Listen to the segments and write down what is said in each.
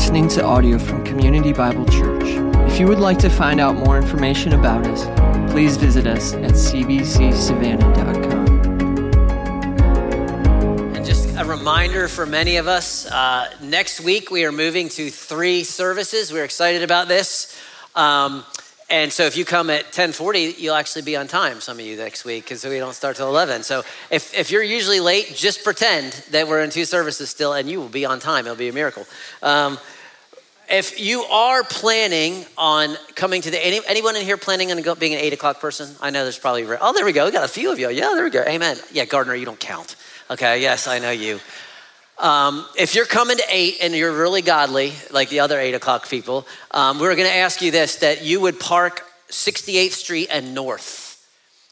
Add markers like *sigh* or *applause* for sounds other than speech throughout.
listening to audio from Community Bible Church. If you would like to find out more information about us, please visit us at cbcsavannah.com. And just a reminder for many of us uh, next week we are moving to three services. We're excited about this. Um, and so if you come at 1040, you'll actually be on time, some of you next week, because we don't start till 11. So if, if you're usually late, just pretend that we're in two services still, and you will be on time. It'll be a miracle. Um, if you are planning on coming to the, any, anyone in here planning on being an 8 o'clock person? I know there's probably, oh, there we go. We got a few of you. Yeah, there we go. Amen. Yeah, Gardner, you don't count. Okay, yes, I know you. Um, if you're coming to eight and you're really godly, like the other eight o'clock people, um, we're going to ask you this that you would park 68th Street and North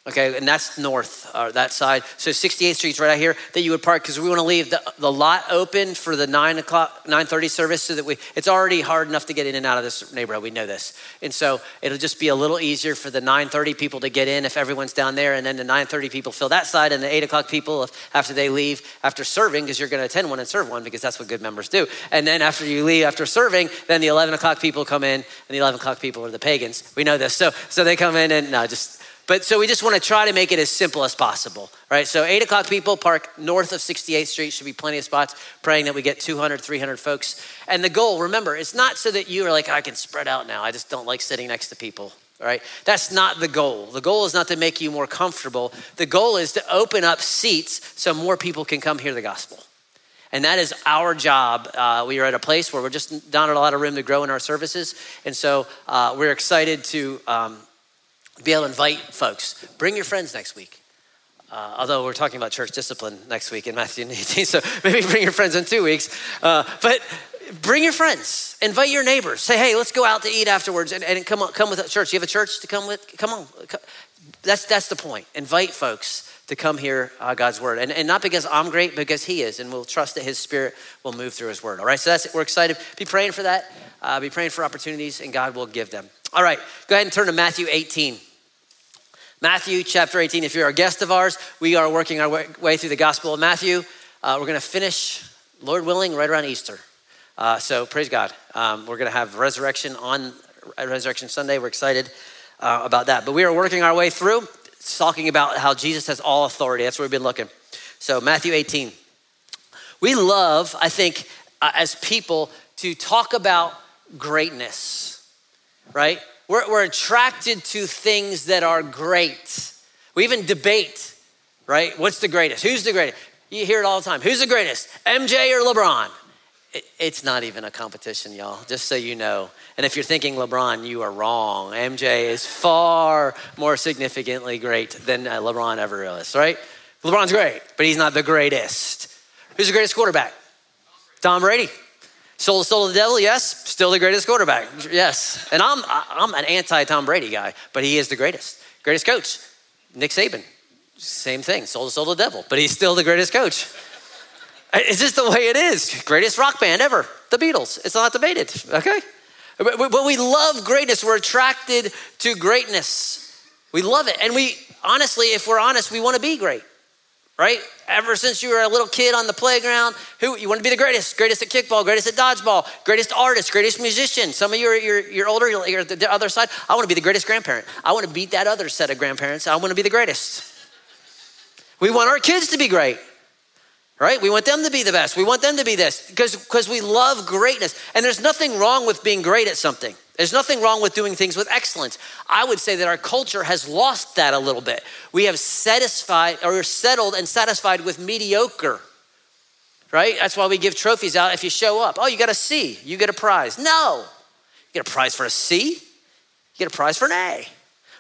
okay, and that's north, uh, that side. So 68th Street's right out here that you would park because we want to leave the, the lot open for the 9 o'clock, 9.30 service so that we, it's already hard enough to get in and out of this neighborhood. We know this. And so it'll just be a little easier for the 9.30 people to get in if everyone's down there and then the 9.30 people fill that side and the 8 o'clock people if, after they leave after serving because you're going to attend one and serve one because that's what good members do. And then after you leave after serving, then the 11 o'clock people come in and the 11 o'clock people are the pagans. We know this. So, so they come in and no, just but so we just want to try to make it as simple as possible, right? So eight o'clock people park north of 68th Street, should be plenty of spots, praying that we get 200, 300 folks. And the goal, remember, it's not so that you are like, I can spread out now. I just don't like sitting next to people, right? That's not the goal. The goal is not to make you more comfortable. The goal is to open up seats so more people can come hear the gospel. And that is our job. Uh, we are at a place where we're just not a lot of room to grow in our services. And so uh, we're excited to um, be able to invite folks. Bring your friends next week. Uh, although we're talking about church discipline next week in Matthew 18, *laughs* so maybe bring your friends in two weeks. Uh, but bring your friends, invite your neighbors. Say, hey, let's go out to eat afterwards, and, and come on, come with a church. You have a church to come with. Come on, that's that's the point. Invite folks to come hear uh, God's word, and, and not because I'm great, because He is, and we'll trust that His Spirit will move through His word. All right, so that's it. We're excited. Be praying for that. Uh, be praying for opportunities, and God will give them. All right, go ahead and turn to Matthew 18. Matthew chapter 18. If you're a guest of ours, we are working our way through the Gospel of Matthew. Uh, we're going to finish, Lord willing, right around Easter. Uh, so praise God. Um, we're going to have resurrection on Resurrection Sunday. We're excited uh, about that. But we are working our way through, talking about how Jesus has all authority. That's where we've been looking. So Matthew 18. We love, I think, uh, as people, to talk about greatness, right? We're, we're attracted to things that are great. We even debate, right? What's the greatest? Who's the greatest? You hear it all the time. Who's the greatest? MJ or LeBron? It, it's not even a competition, y'all, just so you know. And if you're thinking LeBron, you are wrong. MJ is far more significantly great than uh, LeBron ever is, right? LeBron's great, but he's not the greatest. Who's the greatest quarterback? Tom Brady. Sold the soul of the devil, yes. Still the greatest quarterback, yes. And I'm I'm an anti Tom Brady guy, but he is the greatest, greatest coach. Nick Saban, same thing. Sold the soul of the devil, but he's still the greatest coach. It's just the way it is. Greatest rock band ever, the Beatles. It's not debated, okay? But we love greatness. We're attracted to greatness. We love it. And we, honestly, if we're honest, we want to be great right? Ever since you were a little kid on the playground, who you want to be the greatest, greatest at kickball, greatest at dodgeball, greatest artist, greatest musician. Some of you are you're, you're older, you're the other side. I want to be the greatest grandparent. I want to beat that other set of grandparents. I want to be the greatest. We want our kids to be great. Right? We want them to be the best. We want them to be this because because we love greatness. And there's nothing wrong with being great at something. There's nothing wrong with doing things with excellence. I would say that our culture has lost that a little bit. We have satisfied or settled and satisfied with mediocre. Right? That's why we give trophies out if you show up. Oh, you got a C, you get a prize. No. You get a prize for a C, you get a prize for an A.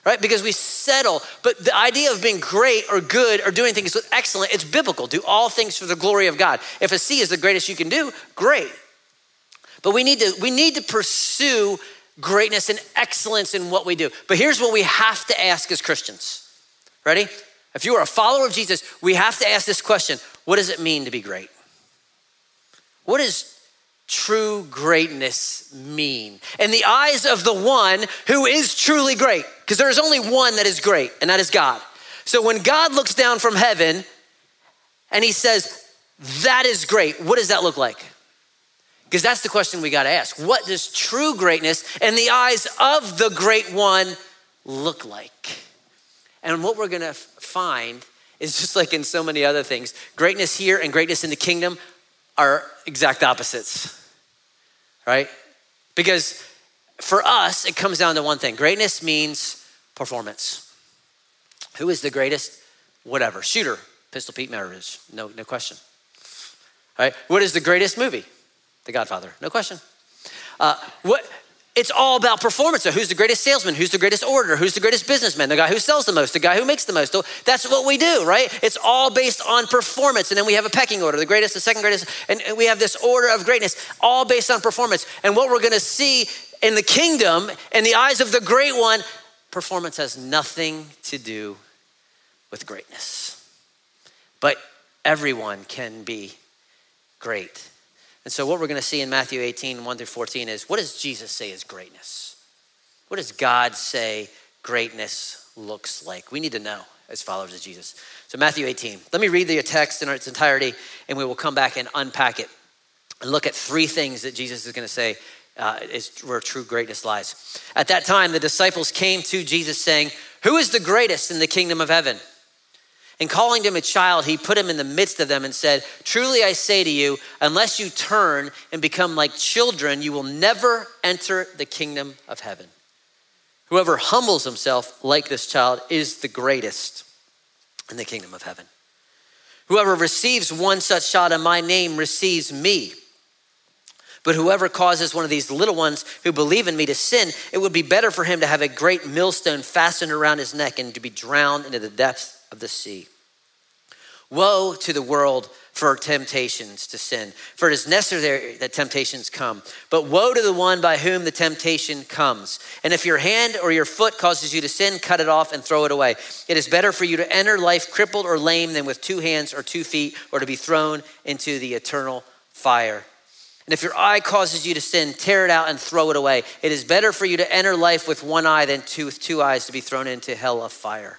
Right? Because we settle. But the idea of being great or good or doing things with excellence, it's biblical. Do all things for the glory of God. If a C is the greatest you can do, great. But we need to we need to pursue greatness and excellence in what we do. But here's what we have to ask as Christians. Ready? If you are a follower of Jesus, we have to ask this question What does it mean to be great? What does true greatness mean? In the eyes of the one who is truly great, because there is only one that is great, and that is God. So when God looks down from heaven and he says, That is great, what does that look like? Because that's the question we got to ask. What does true greatness in the eyes of the great one look like? And what we're going to find is just like in so many other things greatness here and greatness in the kingdom are exact opposites, right? Because for us, it comes down to one thing greatness means performance. Who is the greatest? Whatever. Shooter, Pistol Pete Maravich, no, no question. All right, what is the greatest movie? The Godfather, no question. Uh, what, it's all about performance. So, who's the greatest salesman? Who's the greatest orator? Who's the greatest businessman? The guy who sells the most, the guy who makes the most. That's what we do, right? It's all based on performance. And then we have a pecking order the greatest, the second greatest. And we have this order of greatness, all based on performance. And what we're gonna see in the kingdom, in the eyes of the great one, performance has nothing to do with greatness. But everyone can be great. And so, what we're going to see in Matthew 18, 1 through 14 is what does Jesus say is greatness? What does God say greatness looks like? We need to know as followers of Jesus. So, Matthew 18. Let me read the text in its entirety, and we will come back and unpack it and look at three things that Jesus is going to say uh, is where true greatness lies. At that time, the disciples came to Jesus saying, Who is the greatest in the kingdom of heaven? And calling him a child, he put him in the midst of them and said, Truly I say to you, unless you turn and become like children, you will never enter the kingdom of heaven. Whoever humbles himself like this child is the greatest in the kingdom of heaven. Whoever receives one such child in my name receives me. But whoever causes one of these little ones who believe in me to sin, it would be better for him to have a great millstone fastened around his neck and to be drowned into the depths of the sea. Woe to the world for temptations to sin, for it is necessary that temptations come. But woe to the one by whom the temptation comes. And if your hand or your foot causes you to sin, cut it off and throw it away. It is better for you to enter life crippled or lame than with two hands or two feet, or to be thrown into the eternal fire. And if your eye causes you to sin, tear it out and throw it away. It is better for you to enter life with one eye than two, with two eyes to be thrown into hell of fire.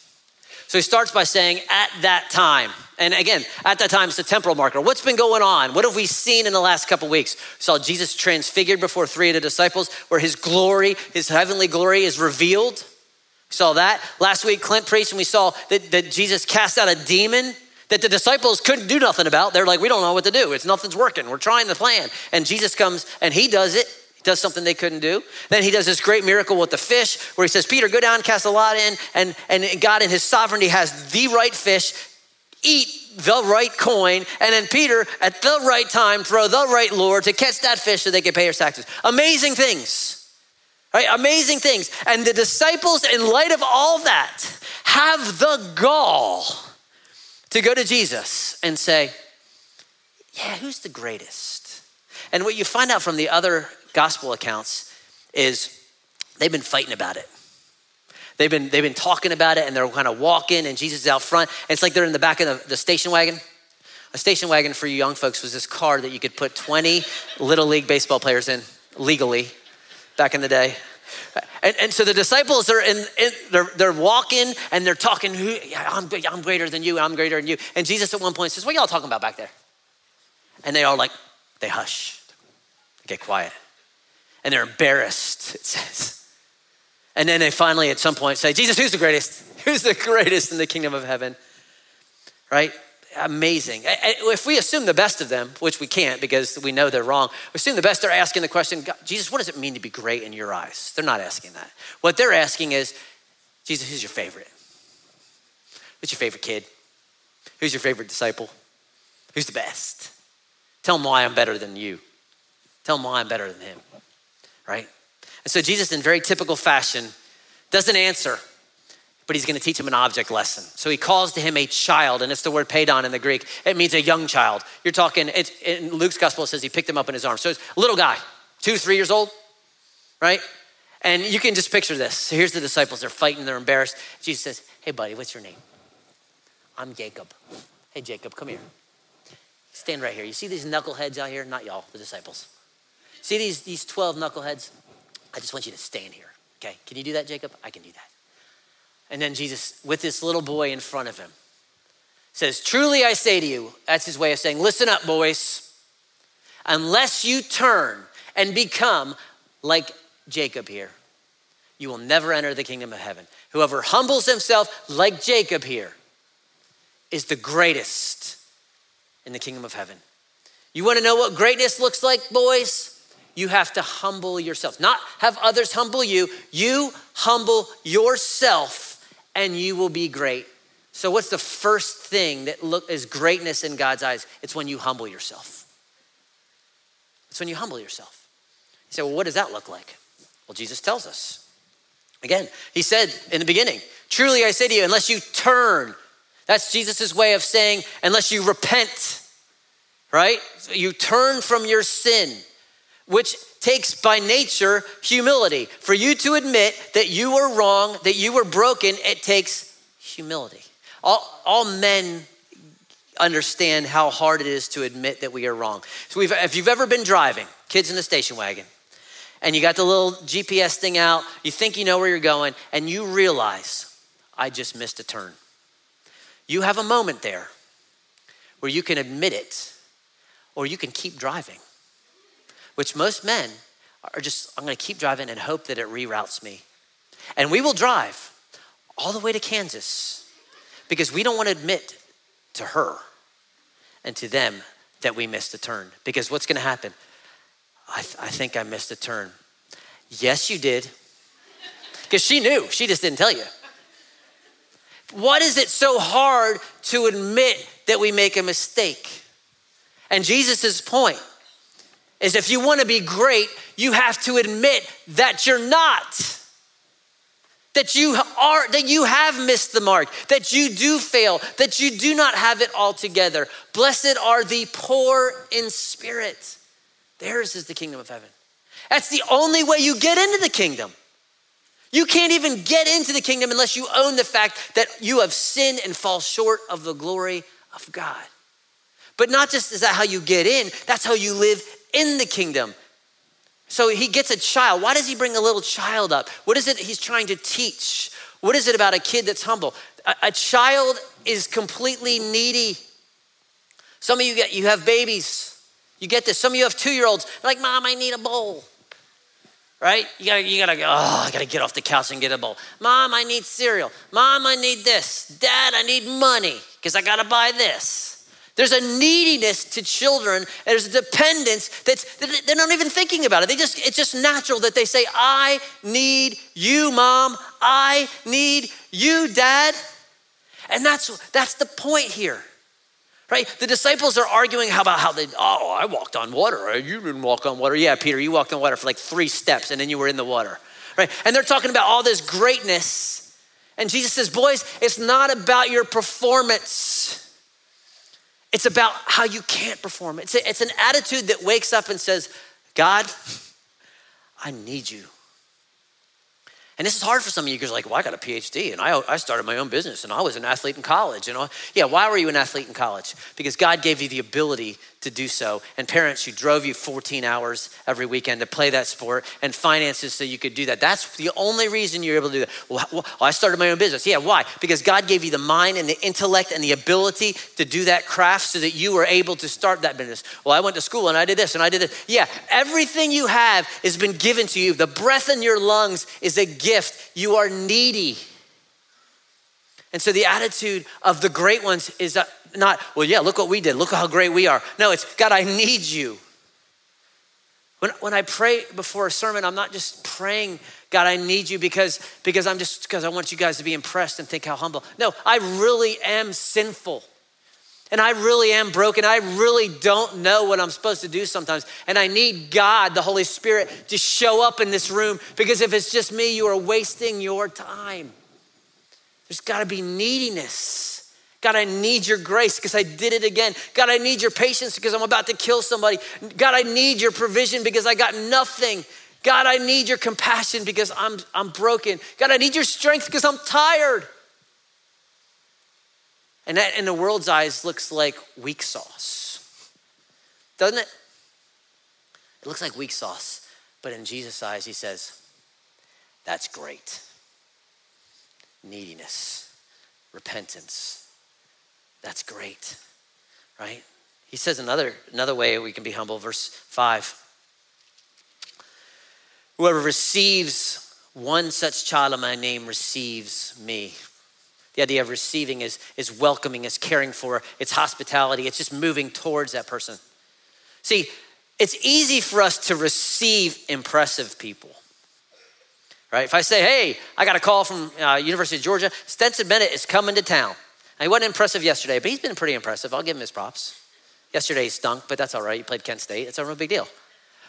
So he starts by saying, at that time. And again, at that time, it's a temporal marker. What's been going on? What have we seen in the last couple weeks? We saw Jesus transfigured before three of the disciples, where his glory, his heavenly glory, is revealed. We saw that. Last week, Clint preached, and we saw that, that Jesus cast out a demon that the disciples couldn't do nothing about. They're like, we don't know what to do. It's nothing's working. We're trying the plan. And Jesus comes and he does it does something they couldn't do. Then he does this great miracle with the fish where he says, Peter, go down, cast a lot in, and, and God in his sovereignty has the right fish, eat the right coin, and then Peter, at the right time, throw the right lure to catch that fish so they can pay their taxes. Amazing things. Right? Amazing things. And the disciples, in light of all that, have the gall to go to Jesus and say, Yeah, who's the greatest? And what you find out from the other gospel accounts is they've been fighting about it. They've been, they've been talking about it and they're kind of walking and Jesus is out front. And it's like they're in the back of the, the station wagon. A station wagon for you young folks was this car that you could put 20 little league baseball players in legally back in the day. And, and so the disciples are in, in, they're, they're walking and they're talking, Who, I'm, I'm greater than you, I'm greater than you. And Jesus at one point says, What y'all talking about back there? And they all like, they hush, they get quiet and they're embarrassed, it says. And then they finally, at some point, say, Jesus, who's the greatest? *laughs* Who's the greatest in the kingdom of heaven? Right? Amazing. If we assume the best of them, which we can't because we know they're wrong, we assume the best, they're asking the question, Jesus, what does it mean to be great in your eyes? They're not asking that. What they're asking is, Jesus, who's your favorite? Who's your favorite kid? Who's your favorite disciple? Who's the best? Tell them why I'm better than you. Tell them why I'm better than him right? And so Jesus, in very typical fashion, doesn't answer. but he's going to teach him an object lesson. So he calls to him a child, and it's the word paidon in the Greek. It means a young child. You're talking, it's, in Luke's gospel, it says he picked him up in his arms. So it's a little guy, two, three years old, right? And you can just picture this. So here's the disciples, they're fighting, they're embarrassed. Jesus says, Hey, buddy, what's your name? I'm Jacob. Hey, Jacob, come here. Stand right here. You see these knuckleheads out here? Not y'all, the disciples. See these, these 12 knuckleheads? I just want you to stand here. Okay, can you do that, Jacob? I can do that. And then Jesus, with this little boy in front of him, says, Truly I say to you, that's his way of saying, Listen up, boys. Unless you turn and become like Jacob here, you will never enter the kingdom of heaven. Whoever humbles himself like Jacob here is the greatest in the kingdom of heaven. You want to know what greatness looks like, boys? You have to humble yourself, not have others humble you. You humble yourself and you will be great. So, what's the first thing that look, is greatness in God's eyes? It's when you humble yourself. It's when you humble yourself. You say, well, what does that look like? Well, Jesus tells us. Again, he said in the beginning, Truly I say to you, unless you turn, that's Jesus' way of saying, unless you repent, right? So you turn from your sin, which takes by nature humility. For you to admit that you were wrong, that you were broken, it takes humility. All, all men understand how hard it is to admit that we are wrong. So if you've ever been driving, kids in the station wagon, and you got the little GPS thing out, you think you know where you're going, and you realize, I just missed a turn. You have a moment there where you can admit it, or you can keep driving which most men are just, I'm gonna keep driving and hope that it reroutes me. And we will drive all the way to Kansas because we don't wanna admit to her and to them that we missed a turn. Because what's gonna happen? I, th- I think I missed a turn. Yes, you did. Because she knew, she just didn't tell you. What is it so hard to admit that we make a mistake? And Jesus' point is if you want to be great, you have to admit that you're not. That you are that you have missed the mark, that you do fail, that you do not have it all together. Blessed are the poor in spirit. Theirs is the kingdom of heaven. That's the only way you get into the kingdom. You can't even get into the kingdom unless you own the fact that you have sinned and fall short of the glory of God. But not just is that how you get in, that's how you live in the kingdom. So he gets a child. Why does he bring a little child up? What is it he's trying to teach? What is it about a kid that's humble? A, a child is completely needy. Some of you get you have babies. You get this. Some of you have two-year-olds. Like, mom, I need a bowl. Right? You gotta, you gotta go, oh, I gotta get off the couch and get a bowl. Mom, I need cereal. Mom, I need this. Dad, I need money because I gotta buy this. There's a neediness to children. There's a dependence that's they're not even thinking about it. They just it's just natural that they say, "I need you, mom. I need you, dad." And that's that's the point here. Right? The disciples are arguing about how they, oh, I walked on water. You didn't walk on water. Yeah, Peter, you walked on water for like three steps and then you were in the water. Right? And they're talking about all this greatness. And Jesus says, boys, it's not about your performance. It's about how you can't perform. It's, a, it's an attitude that wakes up and says, God, I need you. And this is hard for some of you because, like, well, I got a PhD and I, I started my own business and I was an athlete in college. You know, yeah, why were you an athlete in college? Because God gave you the ability to do so. And parents who drove you 14 hours every weekend to play that sport and finances so you could do that. That's the only reason you're able to do that. Well, I started my own business. Yeah, why? Because God gave you the mind and the intellect and the ability to do that craft so that you were able to start that business. Well, I went to school and I did this and I did this. Yeah, everything you have has been given to you. The breath in your lungs is a gift. You are needy. And so the attitude of the great ones is not, well, yeah, look what we did. Look how great we are. No, it's, God, I need you. When, when I pray before a sermon, I'm not just praying, God, I need you because, because I'm just, because I want you guys to be impressed and think how humble. No, I really am sinful. And I really am broken. I really don't know what I'm supposed to do sometimes. And I need God, the Holy Spirit, to show up in this room because if it's just me, you are wasting your time. There's got to be neediness. God, I need your grace because I did it again. God, I need your patience because I'm about to kill somebody. God, I need your provision because I got nothing. God, I need your compassion because I'm, I'm broken. God, I need your strength because I'm tired. And that, in the world's eyes, looks like weak sauce, doesn't it? It looks like weak sauce. But in Jesus' eyes, he says, that's great. Neediness, repentance, that's great, right? He says another, another way we can be humble, verse 5. Whoever receives one such child in my name receives me. The idea of receiving is, is welcoming, is caring for, it's hospitality, it's just moving towards that person. See, it's easy for us to receive impressive people. Right? If I say, hey, I got a call from uh, University of Georgia, Stetson Bennett is coming to town. Now, he wasn't impressive yesterday, but he's been pretty impressive. I'll give him his props. Yesterday he stunk, but that's all right. He played Kent State. It's a real big deal.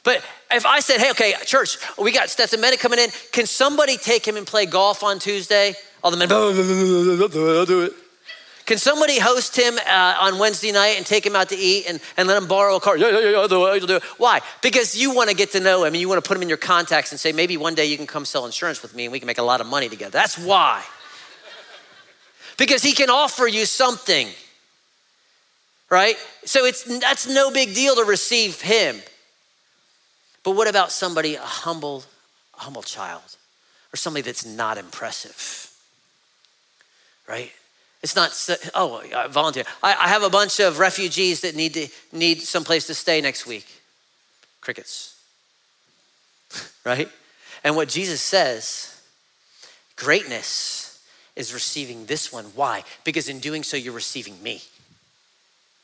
But if I said, hey, okay, church, we got Stetson Bennett coming in. Can somebody take him and play golf on Tuesday? All the men, *laughs* I'll do it. Can somebody host him uh, on Wednesday night and take him out to eat and, and let him borrow a car? Yeah, yeah, yeah, it, I'll do it. Why? Because you want to get to know him and you want to put him in your contacts and say, maybe one day you can come sell insurance with me and we can make a lot of money together. That's why. because he can offer you something, right? So it's, that's no big deal to receive him. But what about somebody, a humble, humble child, or somebody that's not impressive? Right? It's not, oh, I volunteer. I, I have a bunch of refugees that need to need someplace to stay next week. Crickets. *laughs* right? And what Jesus says, greatness is receiving this one. Why? Because in doing so, you're receiving me.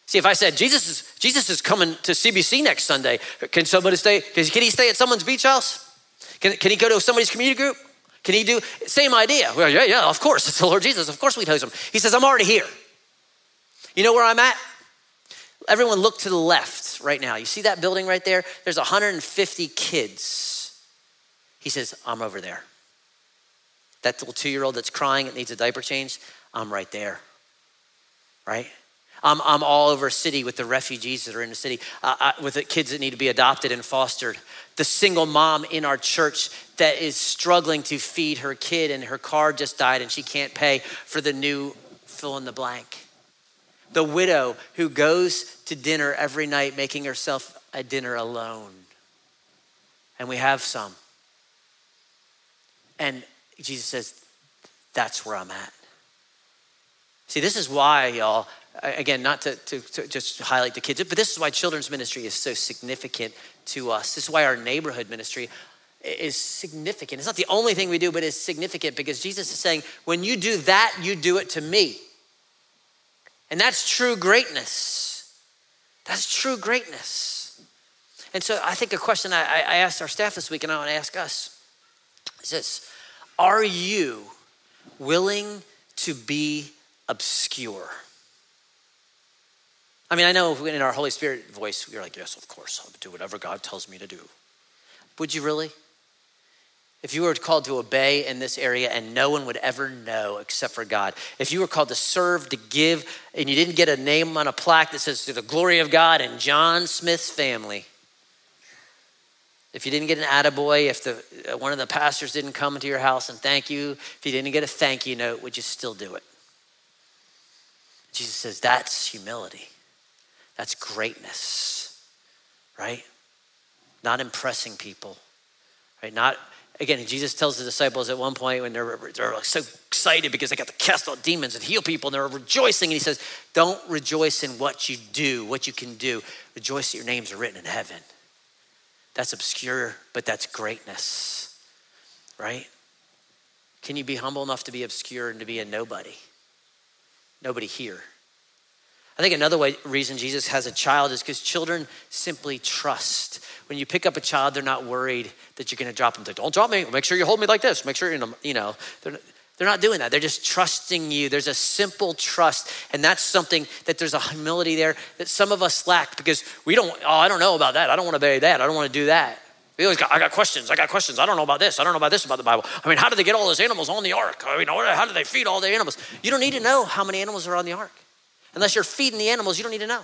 See, if I said Jesus is Jesus is coming to CBC next Sunday, can somebody stay? Can he stay at someone's beach house? Can, can he go to somebody's community group? Can he do same idea? Well, yeah, yeah, of course. It's the Lord Jesus. Of course we'd host him. He says, I'm already here. You know where I'm at? Everyone look to the left right now. You see that building right there? There's 150 kids. He says, I'm over there. That little two-year-old that's crying, it needs a diaper change, I'm right there. Right? I'm, I'm all over city with the refugees that are in the city, uh, uh, with the kids that need to be adopted and fostered. The single mom in our church that is struggling to feed her kid and her car just died and she can't pay for the new fill in the blank. The widow who goes to dinner every night making herself a dinner alone. And we have some. And Jesus says, That's where I'm at. See, this is why, y'all, again, not to, to, to, just highlight the kids, but this is why children's ministry is so significant to us. This is why our neighborhood ministry is significant. It's not the only thing we do, but it's significant because Jesus is saying, when you do that, you do it to me. And that's true greatness. That's true greatness. And so I think a question I, I asked our staff this week, and I want to ask us is this Are you willing to be obscure? I mean, I know in our Holy Spirit voice, we're like, yes, of course, I'll do whatever God tells me to do. Would you really? If you were called to obey in this area and no one would ever know except for God, if you were called to serve, to give, and you didn't get a name on a plaque that says to the glory of God and John Smith's family, if you didn't get an attaboy, if the, uh, one of the pastors didn't come into your house and thank you, if you didn't get a thank you note, would you still do it? Jesus says that's humility. That's greatness, right? Not impressing people, right? Not, again, Jesus tells the disciples at one point when they're, they're like so excited because they got to cast out demons and heal people and they're rejoicing. And he says, Don't rejoice in what you do, what you can do. Rejoice that your names are written in heaven. That's obscure, but that's greatness, right? Can you be humble enough to be obscure and to be a nobody? Nobody here. I think another way, reason Jesus has a child is because children simply trust. When you pick up a child, they're not worried that you're going to drop them. They don't drop me. Make sure you hold me like this. Make sure you know. You know they're, they're not doing that. They're just trusting you. There's a simple trust, and that's something that there's a humility there that some of us lack because we don't. Oh, I don't know about that. I don't want to bury that. I don't want to do that. We always got, I got questions, I got questions. I don't know about this, I don't know about this about the Bible. I mean, how did they get all those animals on the ark? I mean, how did they feed all the animals? You don't need to know how many animals are on the ark. Unless you're feeding the animals, you don't need to know.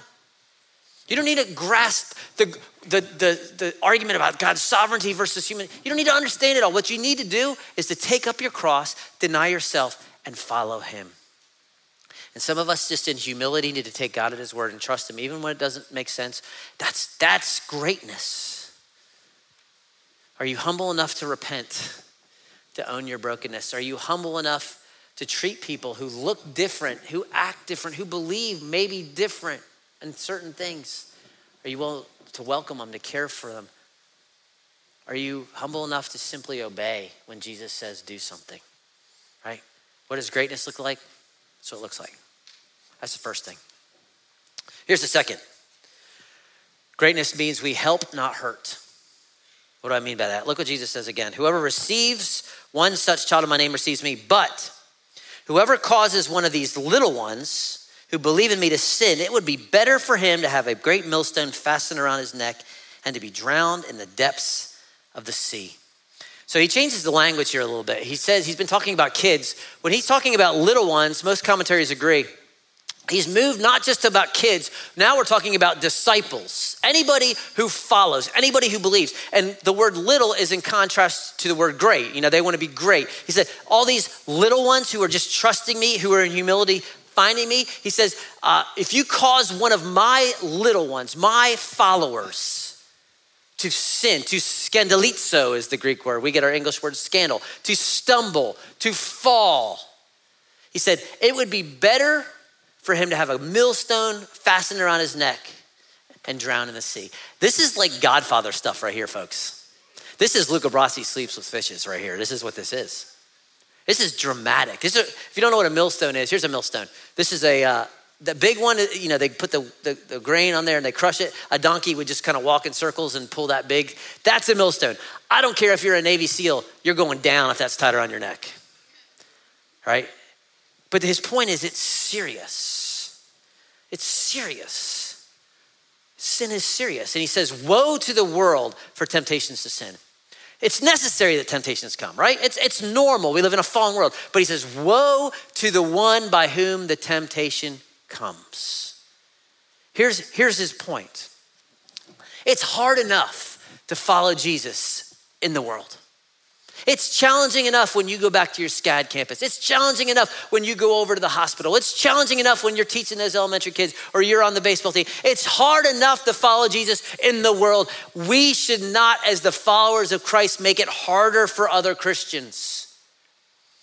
You don't need to grasp the, the, the, the, argument about God's sovereignty versus human. You don't need to understand it all. What you need to do is to take up your cross, deny yourself, and follow Him. And some of us just in humility need to take God at His word and trust Him, even when it doesn't make sense. That's, that's greatness. Are you humble enough to repent, to own your brokenness? Are you humble enough to treat people who look different, who act different, who believe maybe different? and certain things? Are you willing to welcome them, to care for them? Are you humble enough to simply obey when Jesus says do something? Right? What does greatness look like? That's what it looks like. That's the first thing. Here's the second greatness means we help, not hurt. What do I mean by that? Look what Jesus says again. Whoever receives one such child in my name receives me, but whoever causes one of these little ones, who believe in me to sin, it would be better for him to have a great millstone fastened around his neck and to be drowned in the depths of the sea. So he changes the language here a little bit. He says he's been talking about kids. When he's talking about little ones, most commentaries agree. He's moved not just about kids, now we're talking about disciples. Anybody who follows, anybody who believes. And the word little is in contrast to the word great. You know, they want to be great. He said, all these little ones who are just trusting me, who are in humility, finding me. He says, uh, if you cause one of my little ones, my followers, to sin, to scandalizo is the Greek word. We get our English word scandal, to stumble, to fall. He said, it would be better for him to have a millstone fastened around his neck and drown in the sea. This is like Godfather stuff right here, folks. This is Luca Brasi sleeps with fishes right here. This is what this is. This is dramatic. This is, if you don't know what a millstone is, here's a millstone. This is a, uh, the big one, you know, they put the, the, the, grain on there and they crush it. A donkey would just kind of walk in circles and pull that big. That's a millstone. I don't care if you're a Navy SEAL, you're going down if that's tied around your neck. Right? But his point is it's serious. It's serious. Sin is serious. And he says, Woe to the world for temptations to sin. It's necessary that temptations come, right? It's, it's normal. We live in a fallen world. But he says, Woe to the one by whom the temptation comes. Here's, here's his point it's hard enough to follow Jesus in the world. It's challenging enough when you go back to your SCAD campus. It's challenging enough when you go over to the hospital. It's challenging enough when you're teaching those elementary kids or you're on the baseball team. It's hard enough to follow Jesus in the world. We should not, as the followers of Christ, make it harder for other Christians.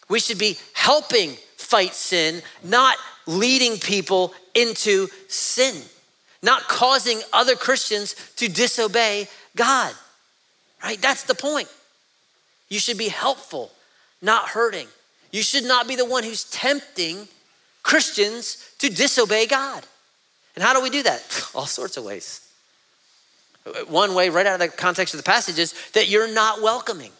We should be helping fight sin, not leading people into sin, not causing other Christians to disobey God. Right? That's the point. You should be helpful, not hurting. You should not be the one who's tempting Christians to disobey God. And how do we do that? *laughs* All sorts of ways. One way, right out of the context of the passage, is that you're not welcoming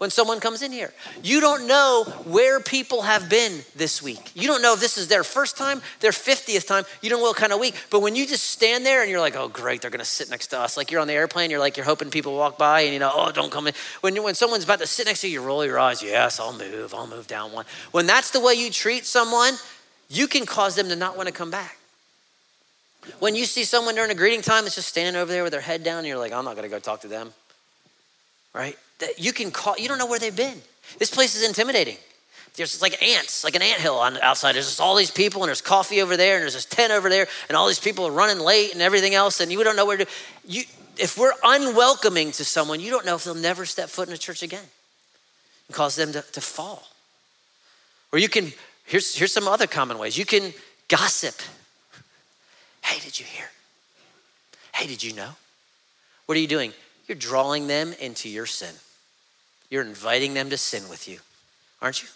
when someone comes in here. You don't know where people have been this week. You don't know if this is their first time, their 50th time. You don't know what kind of week. But when you just stand there and you're like, oh, great, they're going to sit next to us. Like you're on the airplane, you're like, you're hoping people walk by and you know, oh, don't come in. When, when someone's about to sit next to you, you roll your eyes. Yes, I'll move. I'll move down one. When that's the way you treat someone, you can cause them to not want to come back. When you see someone during a greeting time that's just standing over there with their head down, and you're like, I'm not going to go talk to them. Right? That you can call, you don't know where they've been. This place is intimidating. There's like ants, like an ant hill on the outside. There's just all these people, and there's coffee over there, and there's this tent over there, and all these people are running late and everything else, and you don't know where to. You, if we're unwelcoming to someone, you don't know if they'll never step foot in a church again and cause them to, to fall. Or you can, here's, here's some other common ways. You can gossip. Hey, did you hear? Hey, did you know? What are you doing? You're drawing them into your sin. You're inviting them to sin with you, aren't you?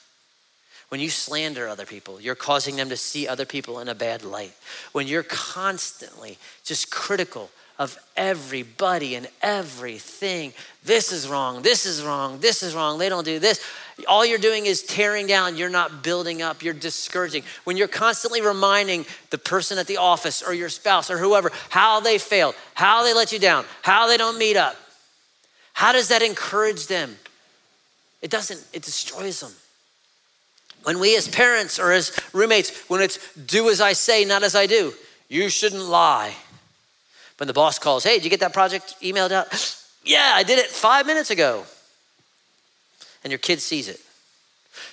When you slander other people, you're causing them to see other people in a bad light. When you're constantly just critical of everybody and everything, this is wrong, this is wrong, this is wrong, they don't do this. All you're doing is tearing down, you're not building up, you're discouraging. When you're constantly reminding the person at the office or your spouse or whoever how they failed, how they let you down, how they don't meet up, How does that encourage them? It doesn't, it destroys them. When we as parents or as roommates, when it's do as I say, not as I do, you shouldn't lie. When the boss calls, hey, did you get that project emailed out? *gasps* yeah, I did it five minutes ago. And your kid sees it.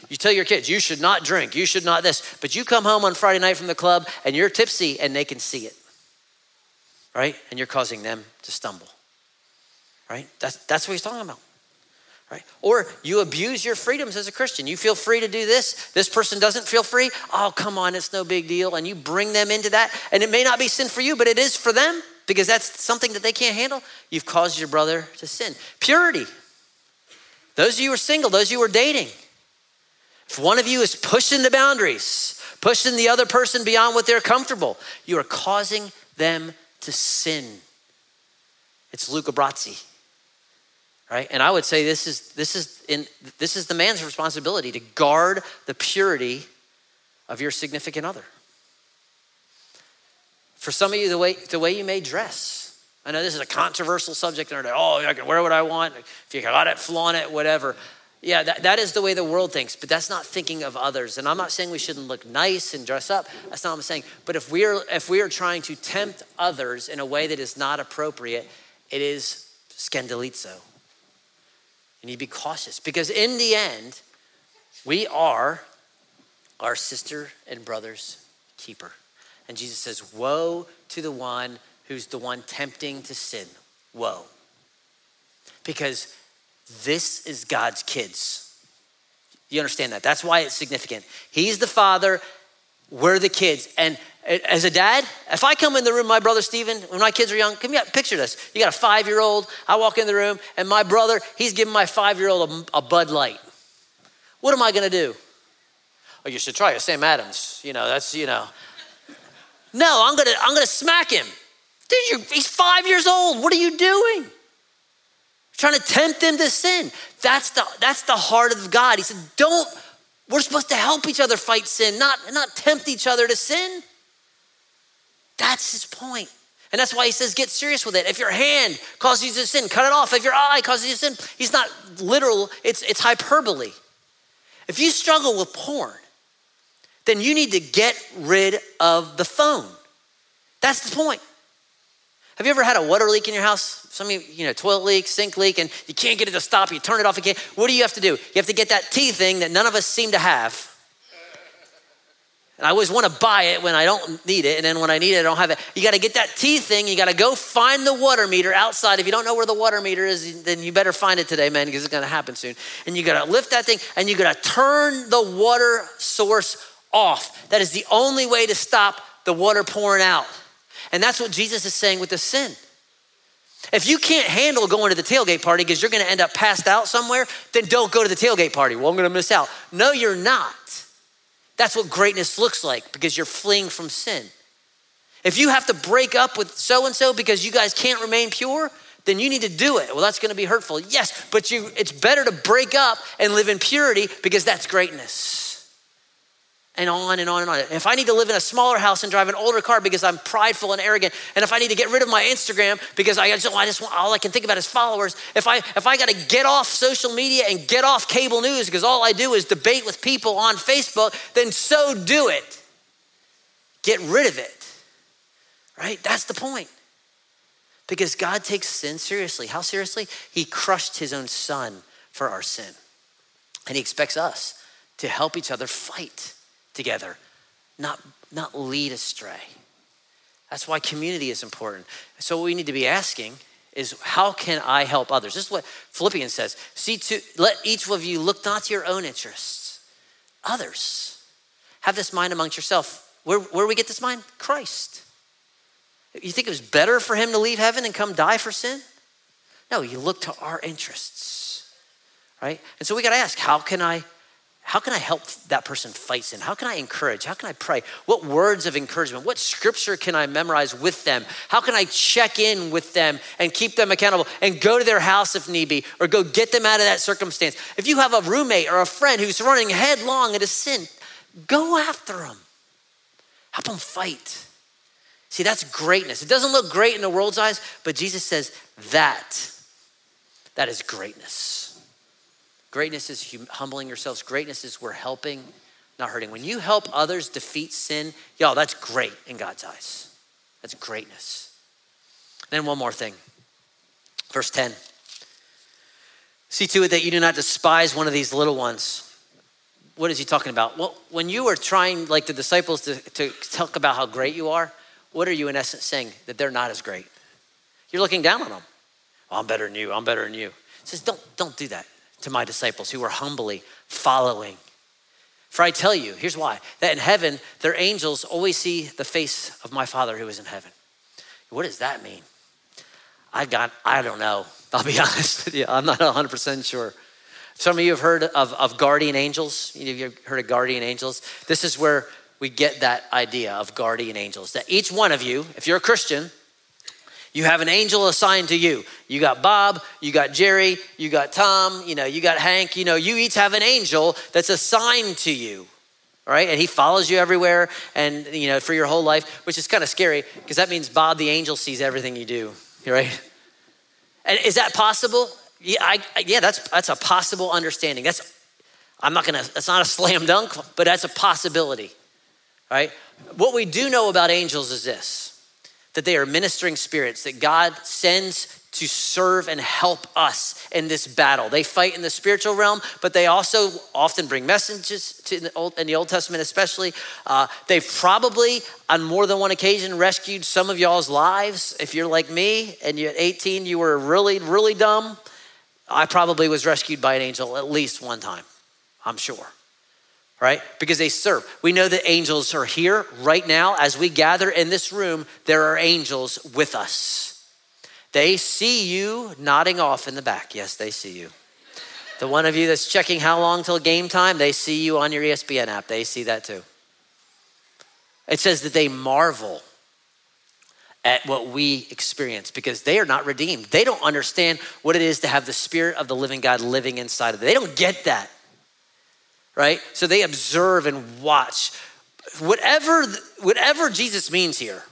You tell your kids, you should not drink, you should not this. But you come home on Friday night from the club and you're tipsy and they can see it. Right? And you're causing them to stumble. Right? That's, that's what he's talking about. Right? Or you abuse your freedoms as a Christian. You feel free to do this. This person doesn't feel free. Oh, come on, it's no big deal. And you bring them into that. And it may not be sin for you, but it is for them because that's something that they can't handle. You've caused your brother to sin. Purity. Those of you who are single, those of you who are dating, if one of you is pushing the boundaries, pushing the other person beyond what they're comfortable, you are causing them to sin. It's Luca Brasi right? And I would say this is this is in this is the man's responsibility to guard the purity of your significant other. For some of you, the way the way you may dress. I know this is a controversial subject, and oh, I can wear what I want. If you got it, flaunt it, whatever. Yeah, that, that is the way the world thinks, but that's not thinking of others. And I'm not saying we shouldn't look nice and dress up. That's not what I'm saying. But if we are if we are trying to tempt others in a way that is not appropriate, it is scandalizo. You need to be cautious because in the end, we are our sister and brother's keeper. And Jesus says, Woe to the one who's the one tempting to sin. Woe. Because this is God's kids. You understand that? That's why it's significant. He's the father, we're the kids. And as a dad, if I come in the room, my brother Steven, when my kids are young, come here, picture this. You got a five year old, I walk in the room, and my brother, he's giving my five year old a, a, Bud Light. What am I gonna do? Oh, you should try a Sam Adams. You know, that's, you know. No, I'm gonna, I'm gonna smack him. Dude, he's five years old. What are you doing? Trying to tempt him to sin. That's the, that's the heart of God. He said, don't, we're supposed to help each other fight sin, not, not tempt each other to sin. That's his point. And that's why he says, get serious with it. If your hand causes you to sin, cut it off. If your eye causes you to sin, he's not literal, it's, it's hyperbole. If you struggle with porn, then you need to get rid of the phone. That's the point. Have you ever had a water leak in your house? Some of you, you know, toilet leak, sink leak, and you can't get it to stop. You turn it off again. What do you have to do? You have to get that T thing that none of us seem to have and I always want to buy it when I don't need it. And then when I need it, I don't have it. You got to get that T thing. You got to go find the water meter outside. If you don't know where the water meter is, then you better find it today, man, because it's going to happen soon. And you got to lift that thing and you got to turn the water source off. That is the only way to stop the water pouring out. And that's what Jesus is saying with the sin. If you can't handle going to the tailgate party because you're going to end up passed out somewhere, then don't go to the tailgate party. Well, I'm going to miss out. No, you're not. That's what greatness looks like because you're fleeing from sin. If you have to break up with so and so because you guys can't remain pure, then you need to do it. Well, that's going to be hurtful. Yes, but you it's better to break up and live in purity because that's greatness and on and on and on. If I need to live in a smaller house and drive an older car because I'm prideful and arrogant, and if I need to get rid of my Instagram because I just, I just want, all I can think about is followers, if I if I got to get off social media and get off cable news because all I do is debate with people on Facebook, then so do it. Get rid of it. Right? That's the point. Because God takes sin seriously. How seriously? He crushed his own son for our sin. And he expects us to help each other fight together, not, not lead astray. That's why community is important. So, what we need to be asking is how can I help others? This is what Philippians says. See to let each of you look not to your own interests, others. Have this mind amongst yourself. Where, where we get this mind? Christ. You think it was better for him to leave heaven and come die for sin? No, you look to our interests, right? And so we got to ask, how can I how can I help that person fight sin? How can I encourage? How can I pray? What words of encouragement? What scripture can I memorize with them? How can I check in with them and keep them accountable and go to their house if need be or go get them out of that circumstance? If you have a roommate or a friend who's running headlong into sin, go after them. Help them fight. See, that's greatness. It doesn't look great in the world's eyes, but Jesus says that That is greatness. Greatness is hum- humbling yourselves. Greatness is we're helping, not hurting. When you help others defeat sin, y'all, that's great in God's eyes. That's greatness. Then one more thing. Verse 10. See to it that you do not despise one of these little ones. What is he talking about? Well, when you are trying, like the disciples, to, to talk about how great you are, what are you in essence saying? That they're not as great. You're looking down on them. Well, I'm better than you. I'm better than you. He says, don't, don't do that to my disciples who are humbly following. For I tell you, here's why that in heaven, their angels always see the face of my Father who is in heaven. What does that mean? I got, I don't know. *laughs* I'll be *laughs* honest with you. I'm not 100% sure. Some of you have heard of, of guardian angels. You've heard of guardian angels. This is where we get that idea of guardian angels. That each one of you, if you're a Christian, you have an angel assigned to you. You got Bob, you got Jerry, you got Tom, you know, you got Hank, you know, you each have an angel that's assigned to you. Right? And he follows you everywhere and you know for your whole life, which is kind of scary because that means Bob the angel sees everything you do, right? And is that possible? Yeah, I, yeah, that's that's a possible understanding. That's I'm not gonna. That's not a slam dunk, but that's a possibility, right? What we do know about angels is this: that they are ministering spirits that God sends to serve and help us in this battle. They fight in the spiritual realm, but they also often bring messages to in the Old, in the Old Testament, especially. Uh, they've probably, on more than one occasion, rescued some of y'all's lives. If you're like me and you're at 18, you were really, really dumb. I probably was rescued by an angel at least one time, I'm sure right? Because they serve. We know that angels are here right now. As we gather in this room, there are angels with us. They see you nodding off in the back. Yes, they see you. The one of you that's checking how long till game time, they see you on your ESPN app. They see that too. It says that they marvel at what we experience because they are not redeemed. They don't understand what it is to have the Spirit of the living God living inside of them. They don't get that right? So they observe and watch. Whatever, whatever Jesus means here,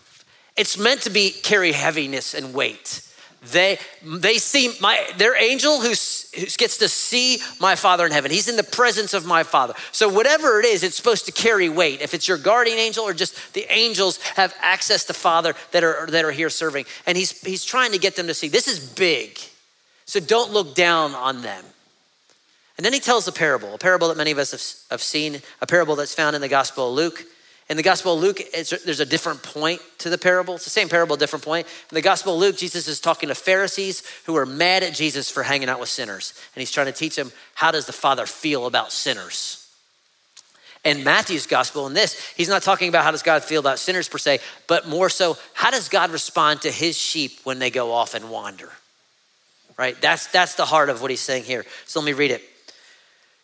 it's meant to be carry heaviness and weight. They, they see my, their angel who, who gets to see my Father in heaven. He's in the presence of my Father. So whatever it is, it's supposed to carry weight. If it's your guardian angel or just the angels have access to Father that are, that are here serving. And he's, he's trying to get them to see this is big. So don't look down on them. And then he tells a parable, a parable that many of us have, have seen, a parable that's found in the Gospel of Luke. In the Gospel of Luke, there's a different point to the parable. It's the same parable, different point. In the Gospel of Luke, Jesus is talking to Pharisees who are mad at Jesus for hanging out with sinners. And he's trying to teach them how does the Father feel about sinners. In Matthew's gospel, in this, he's not talking about how does God feel about sinners per se, but more so, how does God respond to his sheep when they go off and wander? Right? That's, that's the heart of what he's saying here. So let me read it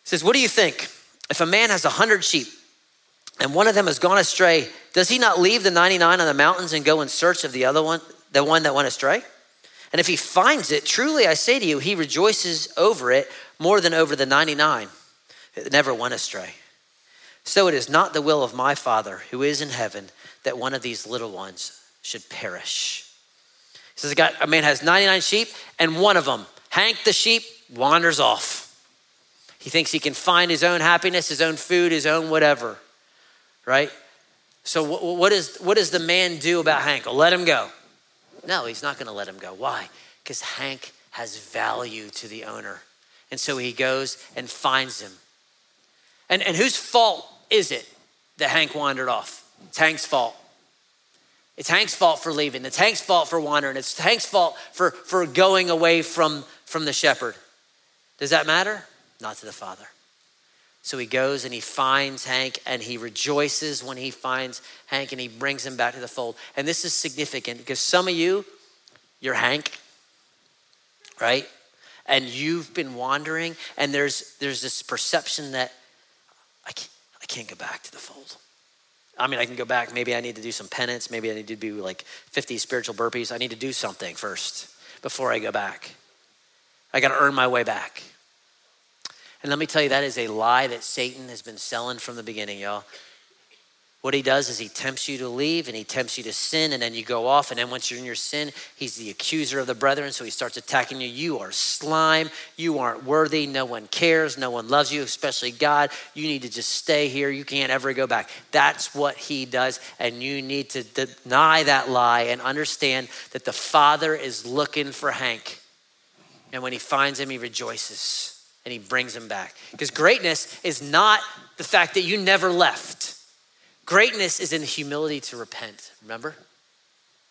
says, What do you think? If a man has a hundred sheep and one of them has gone astray, does he not leave the 99 on the mountains and go in search of the other one, the one that went astray? And if he finds it, truly I say to you, he rejoices over it more than over the 99 that never went astray. So it is not the will of my Father who is in heaven that one of these little ones should perish. He says, a man has 99 sheep, and one of them, Hank the sheep, wanders off. He thinks he can find his own happiness, his own food, his own whatever, right? So, what, what, is, what does the man do about Hank? Let him go. No, he's not going to let him go. Why? Because Hank has value to the owner. And so he goes and finds him. And, and whose fault is it that Hank wandered off? It's Hank's fault. It's Hank's fault for leaving. It's Hank's fault for wandering. It's Hank's fault for, for going away from, from the shepherd. Does that matter? Not to the Father. So he goes and he finds Hank and he rejoices when he finds Hank and he brings him back to the fold. And this is significant because some of you, you're Hank, right? And you've been wandering and there's there's this perception that I can't, I can't go back to the fold. I mean, I can go back. Maybe I need to do some penance. Maybe I need to do like 50 spiritual burpees. I need to do something first before I go back. I got to earn my way back. And let me tell you, that is a lie that Satan has been selling from the beginning, y'all. What he does is he tempts you to leave and he tempts you to sin, and then you go off. And then once you're in your sin, he's the accuser of the brethren. So he starts attacking you. You are slime. You aren't worthy. No one cares. No one loves you, especially God. You need to just stay here. You can't ever go back. That's what he does. And you need to deny that lie and understand that the Father is looking for Hank. And when he finds him, he rejoices and he brings him back. Because greatness is not the fact that you never left. Greatness is in humility to repent, remember?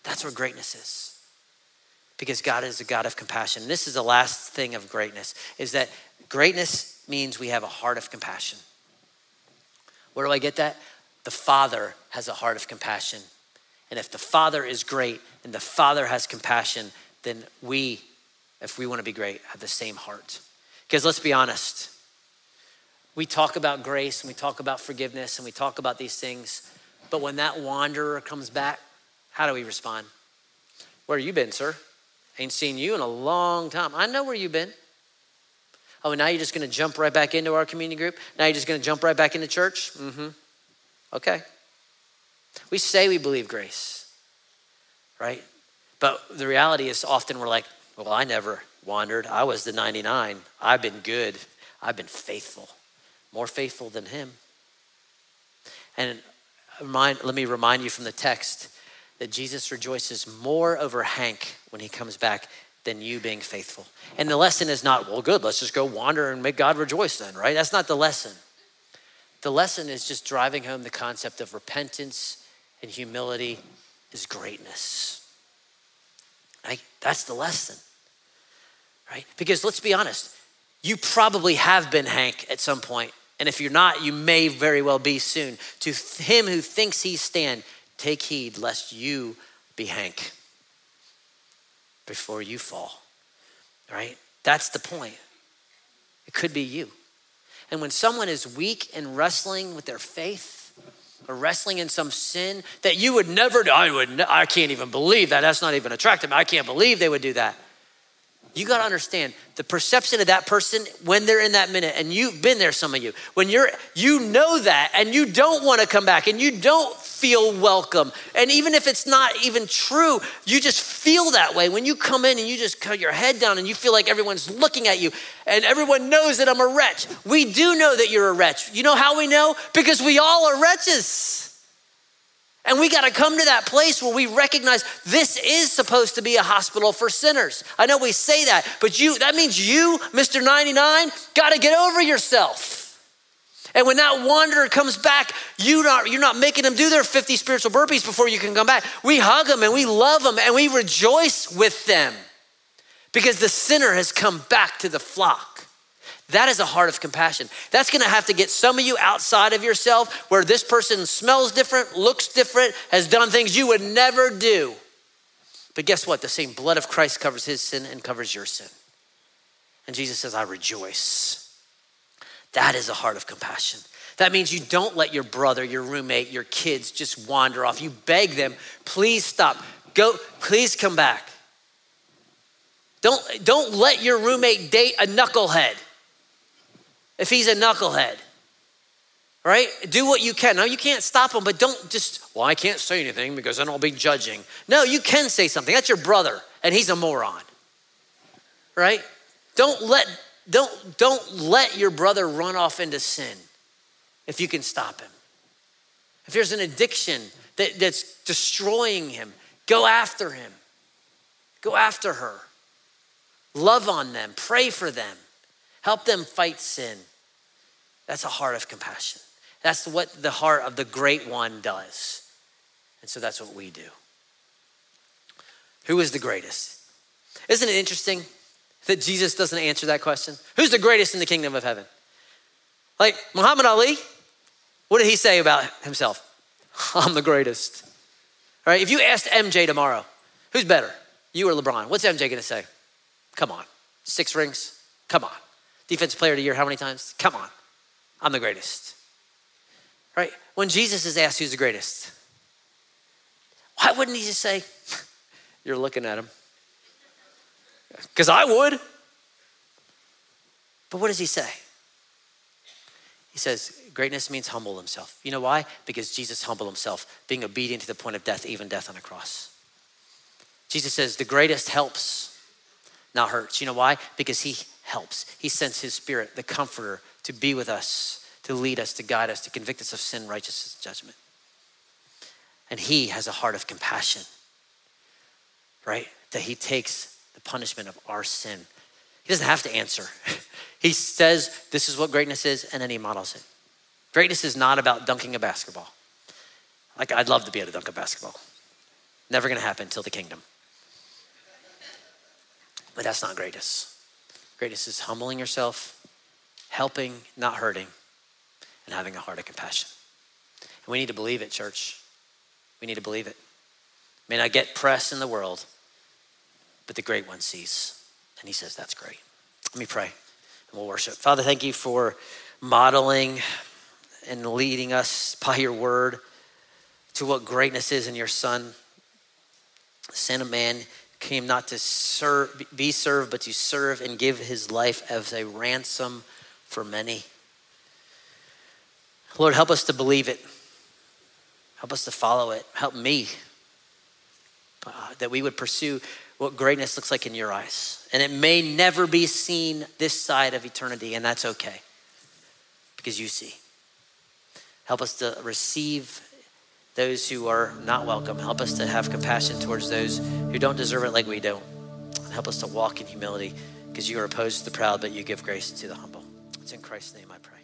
That's where greatness is. Because God is a God of compassion. And this is the last thing of greatness is that greatness means we have a heart of compassion. Where do I get that? The Father has a heart of compassion. And if the Father is great and the Father has compassion, then we, if we want to be great, have the same heart. Because let's be honest, we talk about grace and we talk about forgiveness and we talk about these things, but when that wanderer comes back, how do we respond? Where you been, sir? Ain't seen you in a long time. I know where you've been. Oh, and now you're just gonna jump right back into our community group? Now you're just gonna jump right back into church? Mm-hmm. Okay. We say we believe grace, right? But the reality is often we're like, well, I never wandered. I was the 99. I've been good. I've been faithful more faithful than him. And remind, let me remind you from the text that Jesus rejoices more over Hank when he comes back than you being faithful. And the lesson is not, well, good, let's just go wander and make God rejoice then, right? That's not the lesson. The lesson is just driving home the concept of repentance and humility is greatness. That's the lesson, right? Because let's be honest, you probably have been Hank at some point and if you're not, you may very well be soon. To him who thinks he stand, take heed lest you be Hank before you fall. Right? That's the point. It could be you. And when someone is weak and wrestling with their faith, or wrestling in some sin that you would never do, I would, I can't even believe that. That's not even attractive. I can't believe they would do that. You got to understand the perception of that person when they're in that minute, and you've been there, some of you, when you're, you know that, and you don't want to come back, and you don't feel welcome. And even if it's not even true, you just feel that way. When you come in and you just cut your head down and you feel like everyone's looking at you, and everyone knows that I'm a wretch. We do know that you're a wretch. You know how we know? Because we all are wretches. And we got to come to that place where we recognize this is supposed to be a hospital for sinners. I know we say that, but you that means you, Mr. 99, got to get over yourself. And when that wanderer comes back, you not, you're not making them do their 50 spiritual burpees before you can come back. We hug them and we love them and we rejoice with them because the sinner has come back to the flock. That is a heart of compassion. That's gonna have to get some of you outside of yourself where this person smells different, looks different, has done things you would never do. But guess what? The same blood of Christ covers his sin and covers your sin. And Jesus says, I rejoice. That is a heart of compassion. That means you don't let your brother, your roommate, your kids just wander off. You beg them, please stop. Go, please come back. Don't, don't let your roommate date a knucklehead if he's a knucklehead. Right? Do what you can. Now, you can't stop him, but don't just, well, I can't say anything because then I'll be judging. No, you can say something. That's your brother, and he's a moron. Right? Don't let don't don't let your brother run off into sin if you can stop him. If there's an addiction that, that's destroying him, go after him. Go after her. Love on them, pray for them. Help them fight sin. That's a heart of compassion. That's what the heart of the great one does. And so that's what we do. Who is the greatest? Isn't it interesting that Jesus doesn't answer that question? Who's the greatest in the kingdom of heaven? Like Muhammad Ali, what did he say about himself? *laughs* I'm the greatest. All right, if you asked MJ tomorrow, who's better, you or LeBron? What's MJ gonna say? Come on, six rings? Come on. Defensive player of the year, how many times? Come on, I'm the greatest. Right? When Jesus is asked who's the greatest, why wouldn't he just say, *laughs* You're looking at him? Because I would. But what does he say? He says, greatness means humble himself. You know why? Because Jesus humbled himself, being obedient to the point of death, even death on a cross. Jesus says, the greatest helps, not hurts. You know why? Because he helps. He sends his spirit, the comforter, to be with us, to lead us, to guide us, to convict us of sin, righteousness, judgment. And he has a heart of compassion, right? That he takes the punishment of our sin. He doesn't have to answer. *laughs* he says, This is what greatness is, and then he models it. Greatness is not about dunking a basketball. Like, I'd love to be able to dunk a basketball. Never gonna happen until the kingdom. But that's not greatness. Greatness is humbling yourself, helping, not hurting, and having a heart of compassion. And we need to believe it, church. We need to believe it. May not get press in the world, but the great one sees. And he says, That's great. Let me pray and we'll worship. Father, thank you for modeling and leading us by your word to what greatness is in your Son. Son of Man came not to serve, be served, but to serve and give his life as a ransom for many. Lord, help us to believe it. Help us to follow it. Help me uh, that we would pursue what greatness looks like in your eyes. And it may never be seen this side of eternity, and that's okay because you see. Help us to receive those who are not welcome. Help us to have compassion towards those who don't deserve it like we don't. Help us to walk in humility because you are opposed to the proud, but you give grace to the humble. It's in Christ's name I pray.